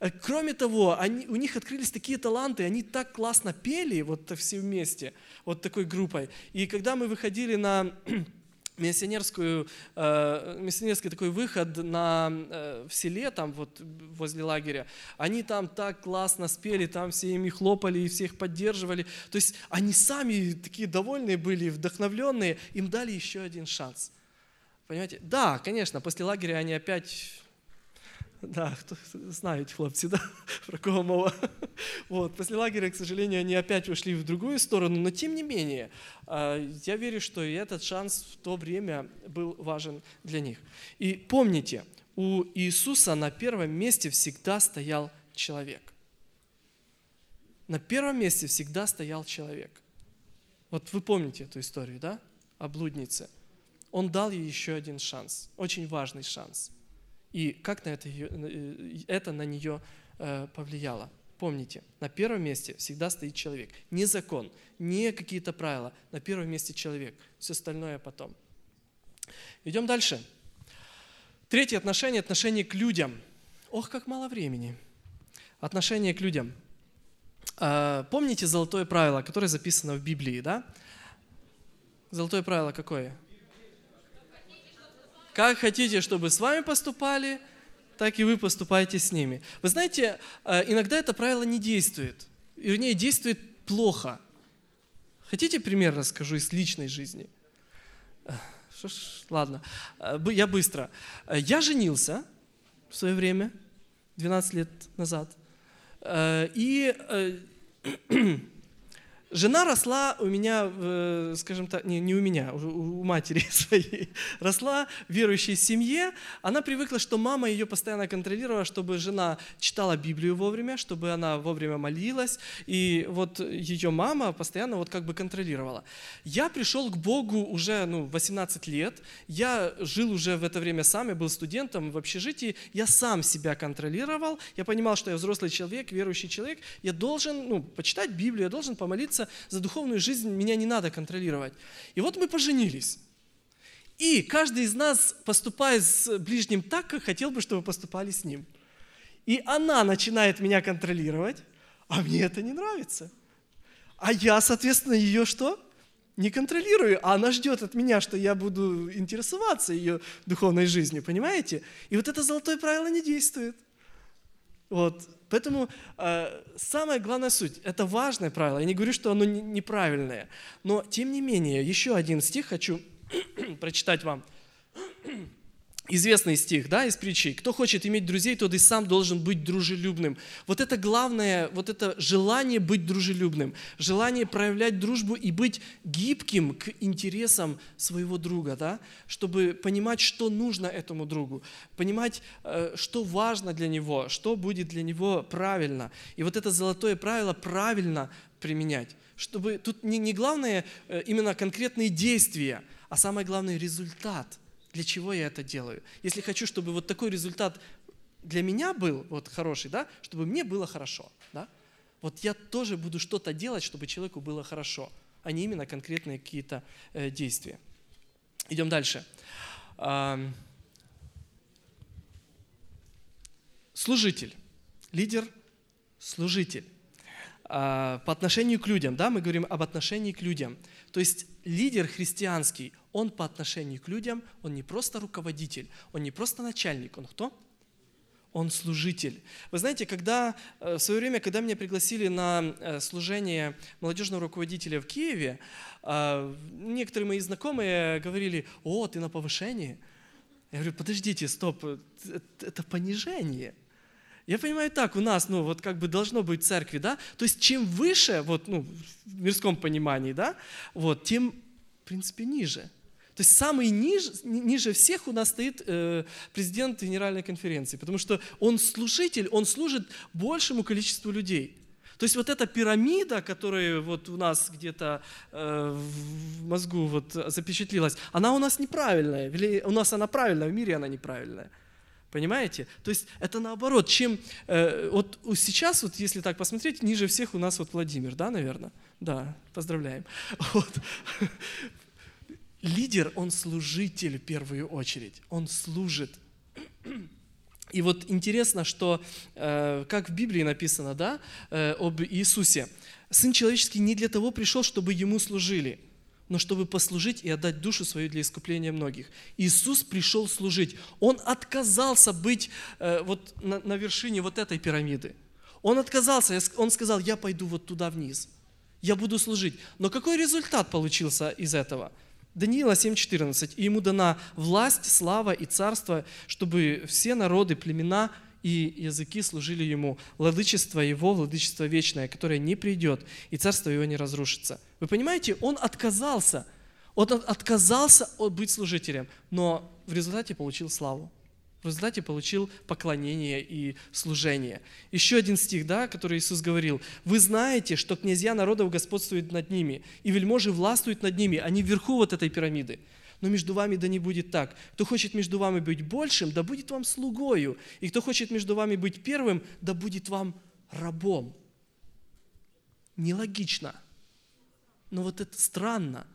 Э, кроме того, они, у них открылись такие таланты, они так классно пели, вот все вместе, вот такой группой. И когда мы выходили на миссионерскую, э, миссионерский такой выход на, э, в селе, там вот возле лагеря, они там так классно спели, там все ими хлопали и всех поддерживали. То есть они сами такие довольные были, вдохновленные, им дали еще один шанс. Понимаете? Да, конечно, после лагеря они опять да, хто знають хлопці, да, про кого мова. Вот. После лагеря, к сожалению, они опять ушли в другую сторону, но тем не менее, я верю, что и этот шанс в то время был важен для них. И помните, у Иисуса на первом месте всегда стоял человек. На первом месте всегда стоял человек. Вот вы помните эту историю, да? О блуднице. Он дал ей еще один шанс, очень важный шанс – и как на это, э, это на нее э, повлияло. Помните, на первом месте всегда стоит человек. Не закон, не какие-то правила. На первом месте человек. Все остальное потом. Идем дальше. Третье отношение – отношение к людям. Ох, как мало времени. Отношение к людям. А, помните золотое правило, которое записано в Библии, да? Золотое правило какое? Как хотите, чтобы с вами поступали, так и вы поступаете с ними. Вы знаете, э, иногда это правило не действует. Вернее, действует плохо. Хотите пример расскажу из личной жизни? Э, что ж, ладно, э, я быстро. Я женился в свое время, 12 лет назад. И Жена росла у меня, э, скажем так, не, не у меня, у, матери своей, росла в верующей семье. Она привыкла, что мама ее постоянно контролировала, чтобы жена читала Библию вовремя, чтобы она вовремя молилась. И вот ее мама постоянно вот как бы контролировала. Я пришел к Богу уже ну, 18 лет. Я жил уже в это время сам, я был студентом в общежитии. Я сам себя контролировал. Я понимал, что я взрослый человек, верующий человек. Я должен ну, почитать Библию, я должен помолиться молиться за духовную жизнь, меня не надо контролировать. И вот мы поженились. И каждый из нас поступает с ближним так, как хотел бы, чтобы поступали с ним. И она начинает меня контролировать, а мне это не нравится. А я, соответственно, ее что? Не контролирую, а она ждет от меня, что я буду интересоваться ее духовной жизнью, понимаете? И вот это золотое правило не действует. Вот. Поэтому э, самая главная суть, это важное правило. Я не говорю, что оно неправильное. Но, тем не менее, еще один стих хочу прочитать вам. Известный стих, да, из притчи. Кто хочет иметь друзей, тот и сам должен быть дружелюбным. Вот это главное, вот это желание быть дружелюбным, желание проявлять дружбу и быть гибким к интересам своего друга, да, чтобы понимать, что нужно этому другу, понимать, э, что важно для него, что будет для него правильно. И вот это золотое правило правильно применять, чтобы тут не, не главное э, именно конкретные действия, а самое главное результат – для чего я это делаю? Если хочу, чтобы вот такой результат для меня был вот хороший, да, чтобы мне было хорошо, да, вот я тоже буду что-то делать, чтобы человеку было хорошо, а не именно конкретные какие-то э, действия. Идем дальше. Служитель, лидер, служитель. А, по отношению к людям, да, мы говорим об отношении к людям. То есть лидер христианский, он по отношению к людям, он не просто руководитель, он не просто начальник, он кто? Он служитель. Вы знаете, когда э, в свое время, когда меня пригласили на э, служение молодежного руководителя в Киеве, э, некоторые мои знакомые говорили, о, ты на повышении. Я говорю, подождите, стоп, это понижение. Я понимаю так, у нас, ну, вот как бы должно быть в церкви, да, то есть чем выше, вот, ну, в мирском понимании, да, вот, тем, в принципе, ниже. То есть самый ниже, ниже всех у нас стоит э, президент Генеральной конференции, потому что он служитель, он служит большему количеству людей. То есть вот эта пирамида, которая вот у нас где-то э, в мозгу вот запечатлилась, она у нас неправильная, или у нас она правильная, в мире она неправильная. Понимаете? То есть это наоборот, чем э, вот сейчас, вот если так посмотреть, ниже всех у нас вот Владимир, да, наверное? Да, поздравляем. Вот. Лидер, он служитель в первую очередь, он служит. И вот интересно, что, э, как в Библии написано, да, э, об Иисусе. Сын человеческий не для того пришел, чтобы ему служили – но чтобы послужить и отдать душу свою для искупления многих. Иисус пришел служить. Он отказался быть э, вот на, на вершине вот этой пирамиды. Он отказался, он сказал, я пойду вот туда вниз, я буду служить. Но какой результат получился из этого? Даниила 7.14. «И ему дана власть, слава и царство, чтобы все народы, племена – и языки служили ему. Владычество его, владычество вечное, которое не придет, и царство его не разрушится. Вы понимаете, он отказался, он отказался быть служителем, но в результате получил славу. В результате получил поклонение и служение. Еще один стих, да, который Иисус говорил. «Вы знаете, что князья народов господствуют над ними, и вельможи властвуют над ними, они вверху вот этой пирамиды но между вами да не будет так. Кто хочет между вами быть большим, да будет вам слугою. И кто хочет между вами быть первым, да будет вам рабом. Нелогично. Но вот это странно.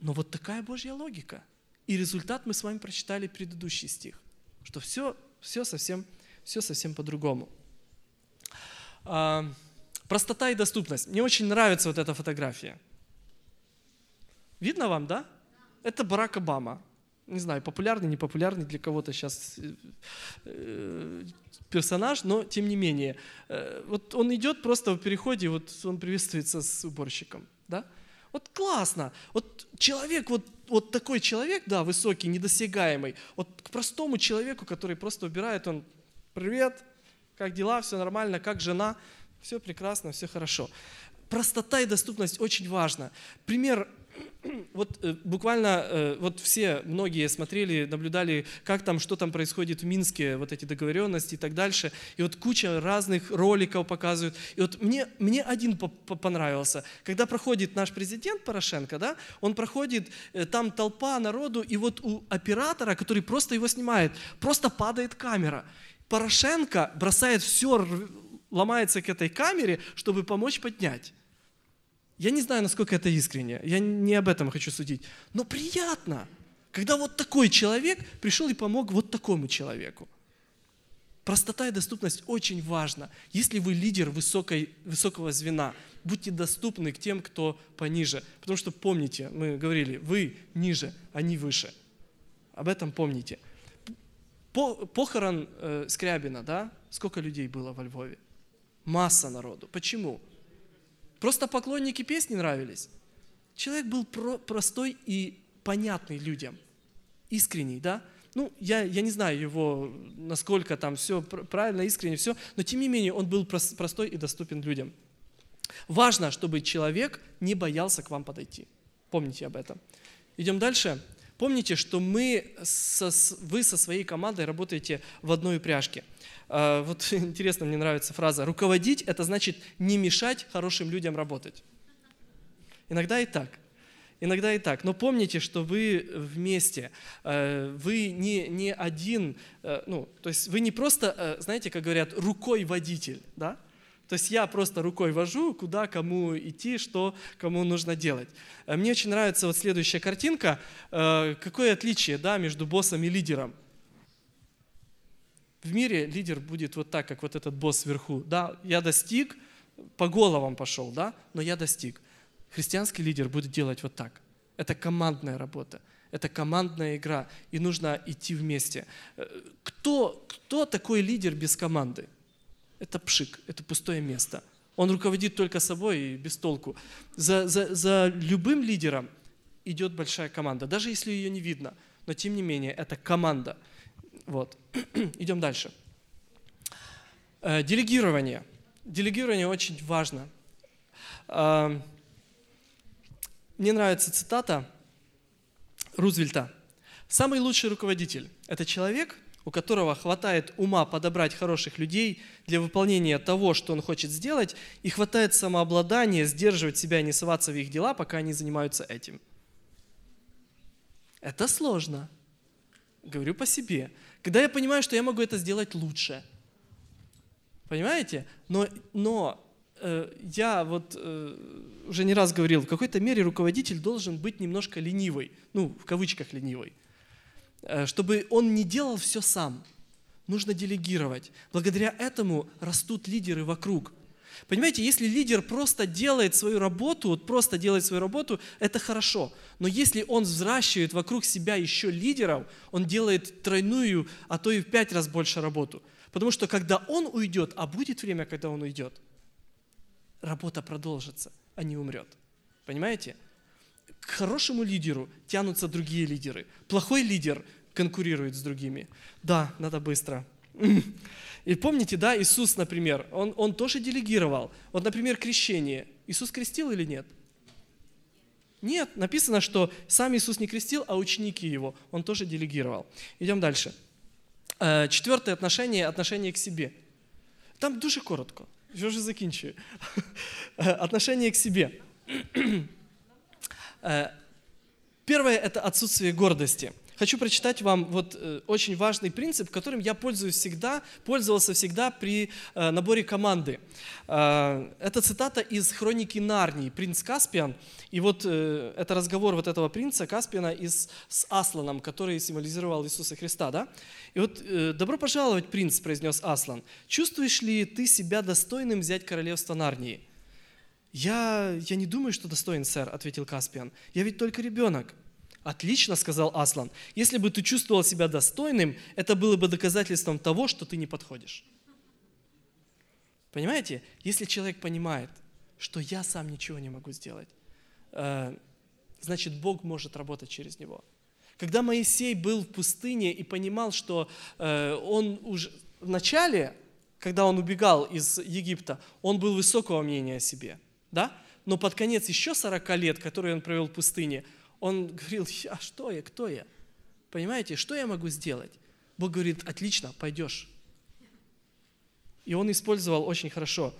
Но вот такая Божья логика. И результат мы с вами прочитали предыдущий стих, что все, все совсем, все совсем по-другому. А, простота и доступность. Мне очень нравится вот эта фотография. Видно вам, да? Это Барак Обама. Не знаю, популярный, непопулярный для кого-то сейчас э, э, персонаж, но тем не менее. Э, вот он идет просто в переходе, вот он приветствуется с уборщиком. Да? Вот классно. Вот человек, вот, вот такой человек, да, высокий, недосягаемый. Вот к простому человеку, который просто убирает, он, привет, как дела, все нормально, как жена, все прекрасно, все хорошо. Простота и доступность очень важно. Пример вот э, буквально э, вот все, многие смотрели, наблюдали, как там, что там происходит в Минске, вот эти договоренности и так дальше. И вот куча разных роликов показывают. И вот мне, мне один понравился. Когда проходит наш президент Порошенко, да, он проходит, э, там толпа народу, и вот у оператора, который просто его снимает, просто падает камера. Порошенко бросает все, ломается к этой камере, чтобы помочь поднять. Я не знаю, насколько это искренне, я не об этом хочу судить, но приятно, когда вот такой человек пришел и помог вот такому человеку. Простота и доступность очень важна. Если вы лидер высокой, высокого звена, будьте доступны к тем, кто пониже. Потому что помните, мы говорили, вы ниже, они выше. Об этом помните. По, похорон э, Скрябина, да? Сколько людей было во Львове? Масса народу. Почему? Просто поклонники песни нравились. Человек был про- простой и понятный людям. Искренний, да? Ну, я, я не знаю его, насколько там все правильно, искренне, все, но тем не менее он был простой и доступен людям. Важно, чтобы человек не боялся к вам подойти. Помните об этом. Идем дальше. Помните, что мы со, вы со своей командой работаете в одной упряжке. А, вот интересно, мне нравится фраза «руководить» – это значит не мешать хорошим людям работать. Иногда и так. Иногда и так. Но помните, что вы вместе, э, вы не, не один, э, ну, то есть вы не просто, э, знаете, как говорят, рукой водитель, да? То есть я просто рукой вожу, куда кому идти, что кому нужно делать. Мне очень нравится вот следующая картинка. Какое отличие да, между боссом и лидером? В мире лидер будет вот так, как вот этот босс вверху. Да, я достиг, по головам пошел, да, но я достиг. Христианский лидер будет делать вот так. Это командная работа, это командная игра, и нужно идти вместе. Э, кто, кто такой лидер без команды? Это пшик, это пустое место. Он руководит только собой и без толку. За, за, за любым лидером идет большая команда, даже если ее не видно. Но тем не менее, это команда. Вот. Идем дальше. Э, делегирование. Делегирование очень важно. Э, мне нравится цитата Рузвельта. Самый лучший руководитель – это человек, у которого хватает ума подобрать хороших людей для выполнения того, что он хочет сделать, и хватает самообладания сдерживать себя и не соваться в их дела, пока они занимаются этим. Это сложно. Говорю по себе. Когда я понимаю, что я могу это сделать лучше. Понимаете? Но, но Э, я вот э, уже не раз говорил, в какой-то мере руководитель должен быть немножко ленивый, ну, в кавычках ленивый, чтобы он не делал все сам. Нужно делегировать. Благодаря этому растут лидеры вокруг. Понимаете, если лидер просто делает свою работу, вот просто делает свою работу, это хорошо. Но если он взращивает вокруг себя еще лидеров, он делает тройную, а то и в пять раз больше работу. Потому что когда он уйдет, а будет время, когда он уйдет – работа продолжится, а не умрет. Понимаете? К хорошему лидеру тянутся другие лидеры. Плохой лидер конкурирует с другими. Да, надо быстро. И помните, да, Иисус, например, он, он тоже делегировал. Вот, например, крещение. Иисус крестил или нет? Нет, написано, что сам Иисус не крестил, а ученики его. Он тоже делегировал. Идем дальше. Э, четвертое отношение – отношение к себе. Там дуже коротко. Що ж закінчую? Отношение к себе. Первое – это отсутствие гордости. Хочу прочитать вам вот э, очень важный принцип, которым я пользуюсь всегда, пользовался всегда при э, наборе команды. Э, это цитата из хроники Нарнии, принц Каспиан. И вот это разговор вот этого принца Каспиана из, с Асланом, который символизировал Иисуса Христа. Да? И вот «Добро пожаловать, принц», произнес Аслан. «Чувствуешь ли ты себя достойным взять королевство Нарнии?» «Я, я не думаю, что достоин, сэр», — ответил Каспиан. «Я ведь только ребенок». Отлично, сказал Аслан. Если бы ты чувствовал себя достойным, это было бы доказательством того, что ты не подходишь. Понимаете? Если человек понимает, что я сам ничего не могу сделать, э, значит, Бог может работать через него. Когда Моисей был в пустыне и понимал, что э, он уже в начале, когда он убегал из Египта, он был высокого мнения о себе, да? Но под конец еще 40 лет, которые он провел в пустыне, он говорил, а что я, кто я? Понимаете, что я могу сделать? Бог говорит, отлично, пойдешь. И он использовал очень хорошо.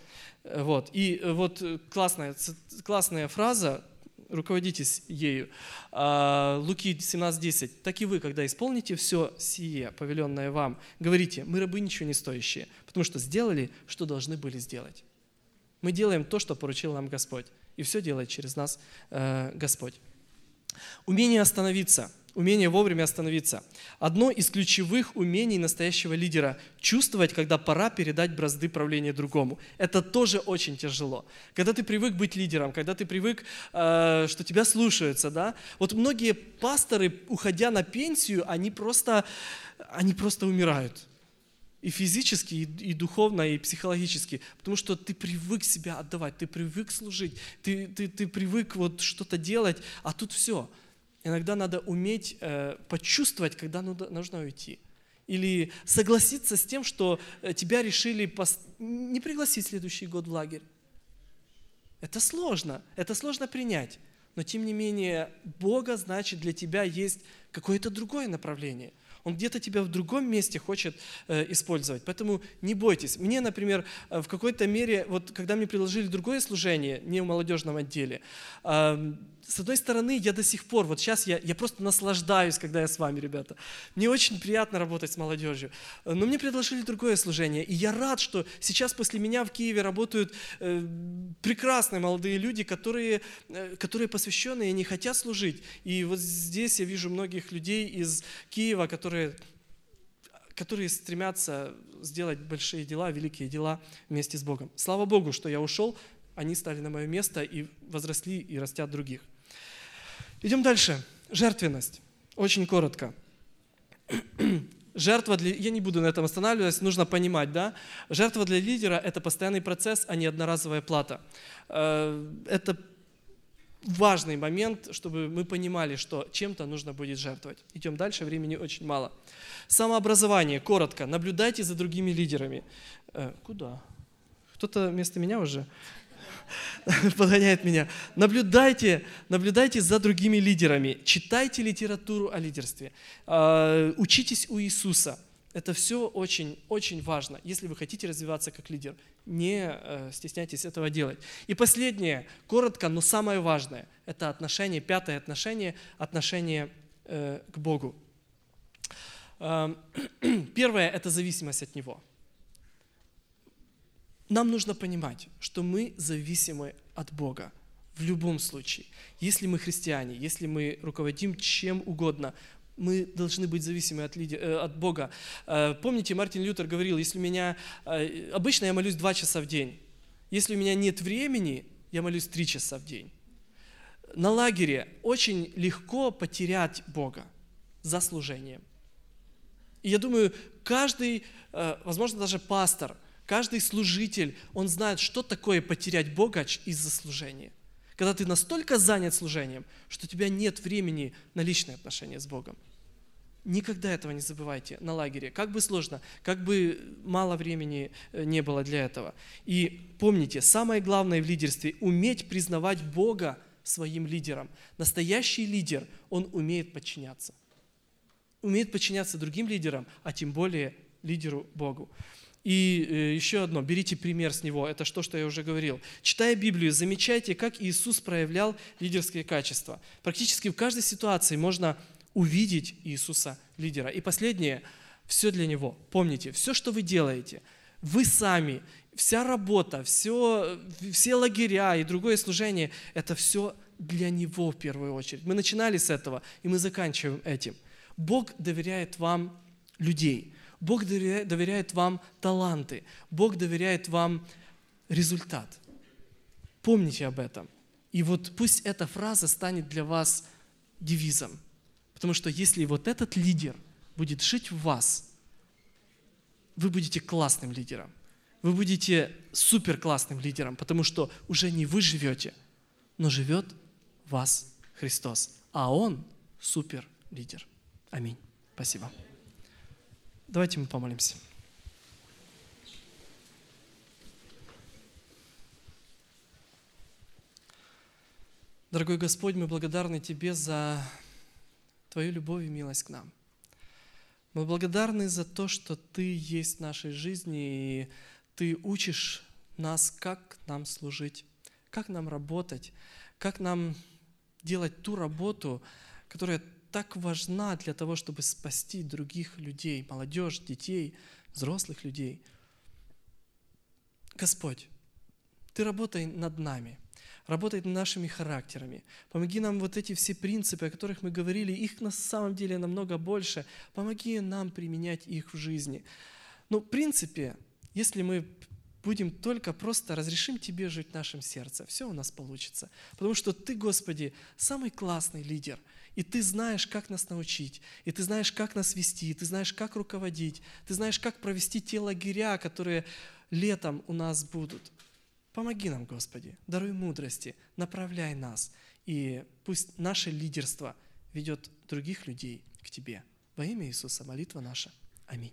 Э, вот. И э, вот классная, классная фраза, руководитесь ею. А, Луки 17.10. «Так и вы, когда исполните все сие, повеленное вам, говорите, мы рабы ничего не стоящие, потому что сделали, что должны были сделать». Мы делаем то, что поручил нам Господь, и все делает через нас э, Господь. Умение остановиться, умение вовремя остановиться. Одно из ключевых умений настоящего лидера – чувствовать, когда пора передать бразды правления другому. Это тоже очень тяжело. Когда ты привык быть лидером, когда ты привык, э, что тебя слушаются, да? Вот многие пасторы, уходя на пенсию, они просто, они просто умирают и физически, и, и духовно, и психологически, потому что ты привык себя отдавать, ты привык служить, ты, ты, ты привык вот что-то делать, а тут все. Иногда надо уметь э, почувствовать, когда нужно, нужно уйти. Или согласиться с тем, что э, тебя решили пос... не пригласить следующий год в лагерь. Это сложно, это сложно принять. Но тем не менее, Бога, значит, для тебя есть какое-то другое направление – он где-то тебя в другом месте хочет э, использовать. Поэтому не бойтесь. Мне, например, э, в какой-то мере, вот когда мне предложили другое служение, не в молодежном отделе, э, с одной стороны, я до сих пор, вот сейчас я, я просто наслаждаюсь, когда я с вами, ребята. Мне очень приятно работать с молодежью. Но мне предложили другое служение. И я рад, что сейчас после меня в Киеве работают э, прекрасные молодые люди, которые, э, которые посвященные и не хотят служить. И вот здесь я вижу многих людей из Киева, которые которые стремятся сделать большие дела, великие дела вместе с Богом. Слава Богу, что я ушел, они стали на мое место и возросли и растят других. Идем дальше. Жертвенность. Очень коротко. Жертва для... Я не буду на этом останавливаться, нужно понимать, да? Жертва для лидера – это постоянный процесс, а не одноразовая плата. Э, это важный момент, чтобы мы понимали, что чем-то нужно будет жертвовать. Идем дальше, времени очень мало. Самообразование, коротко. Наблюдайте за другими лидерами. Э, куда? Кто-то вместо меня уже? подгоняет меня. Наблюдайте, наблюдайте за другими лидерами, читайте литературу о лидерстве, а, учитесь у Иисуса. Это все очень, очень важно, если вы хотите развиваться как лидер. Не э, стесняйтесь этого делать. И последнее, коротко, но самое важное, это отношение, пятое отношение, отношение э, к Богу. Э, первое – это зависимость от Него – нам нужно понимать, что мы зависимы от Бога в любом случае. Если мы христиане, если мы руководим чем угодно, мы должны быть зависимы от, лидер, э, от Бога. Э, помните, Мартин Лютер говорил, если у меня... Э, обычно я молюсь два часа в день. Если у меня нет времени, я молюсь три часа в день. На лагере очень легко потерять Бога за служением. И я думаю, каждый, возможно, даже пастор – Каждый служитель, он знает, что такое потерять Бога из-за служения. Когда ты настолько занят служением, что у тебя нет времени на личные отношения с Богом. Никогда этого не забывайте на лагере. Как бы сложно, как бы мало времени э, не было для этого. И помните, самое главное в лидерстве – уметь признавать Бога своим лидером. Настоящий лидер, он умеет подчиняться. Умеет подчиняться другим лидерам, а тем более лидеру Богу. И э, еще одно, берите пример с него, это то, что я уже говорил. Читая Библию, замечайте, как Иисус проявлял лидерские качества. Практически в каждой ситуации можно увидеть Иисуса лидера. И последнее, все для Него. Помните, все, что вы делаете, вы сами, вся работа, все, все лагеря и другое служение, это все для Него в первую очередь. Мы начинали с этого, и мы заканчиваем этим. Бог доверяет вам людей – Бог доверяет вам таланты, Бог доверяет вам результат. Помните об этом. И вот пусть эта фраза станет для вас девизом. Потому что если вот этот лидер будет жить в вас, вы будете классным лидером. Вы будете супер классным лидером, потому что уже не вы живете, но живет вас Христос. А Он супер лидер. Аминь. Спасибо. Давайте мы помолимся. Дорогой Господь, мы благодарны Тебе за Твою любовь и милость к нам. Мы благодарны за то, что Ты есть в нашей жизни, и Ты учишь нас, как нам служить, как нам работать, как нам делать ту работу, которая так важна для того, чтобы спасти других людей, молодежь, детей, взрослых людей. Господь, Ты работай над нами, работай над нашими характерами. Помоги нам вот эти все принципы, о которых мы говорили, их на самом деле намного больше. Помоги нам применять их в жизни. Но в принципе, если мы будем только просто разрешим Тебе жить в нашем сердце, все у нас получится. Потому что Ты, Господи, самый классный лидер – и ты знаешь, как нас научить, и ты знаешь, как нас вести, и ты знаешь, как руководить, ты знаешь, как провести те лагеря, которые летом у нас будут. Помоги нам, Господи, даруй мудрости, направляй нас, и пусть наше лидерство ведет других людей к Тебе. Во имя Иисуса молитва наша. Аминь.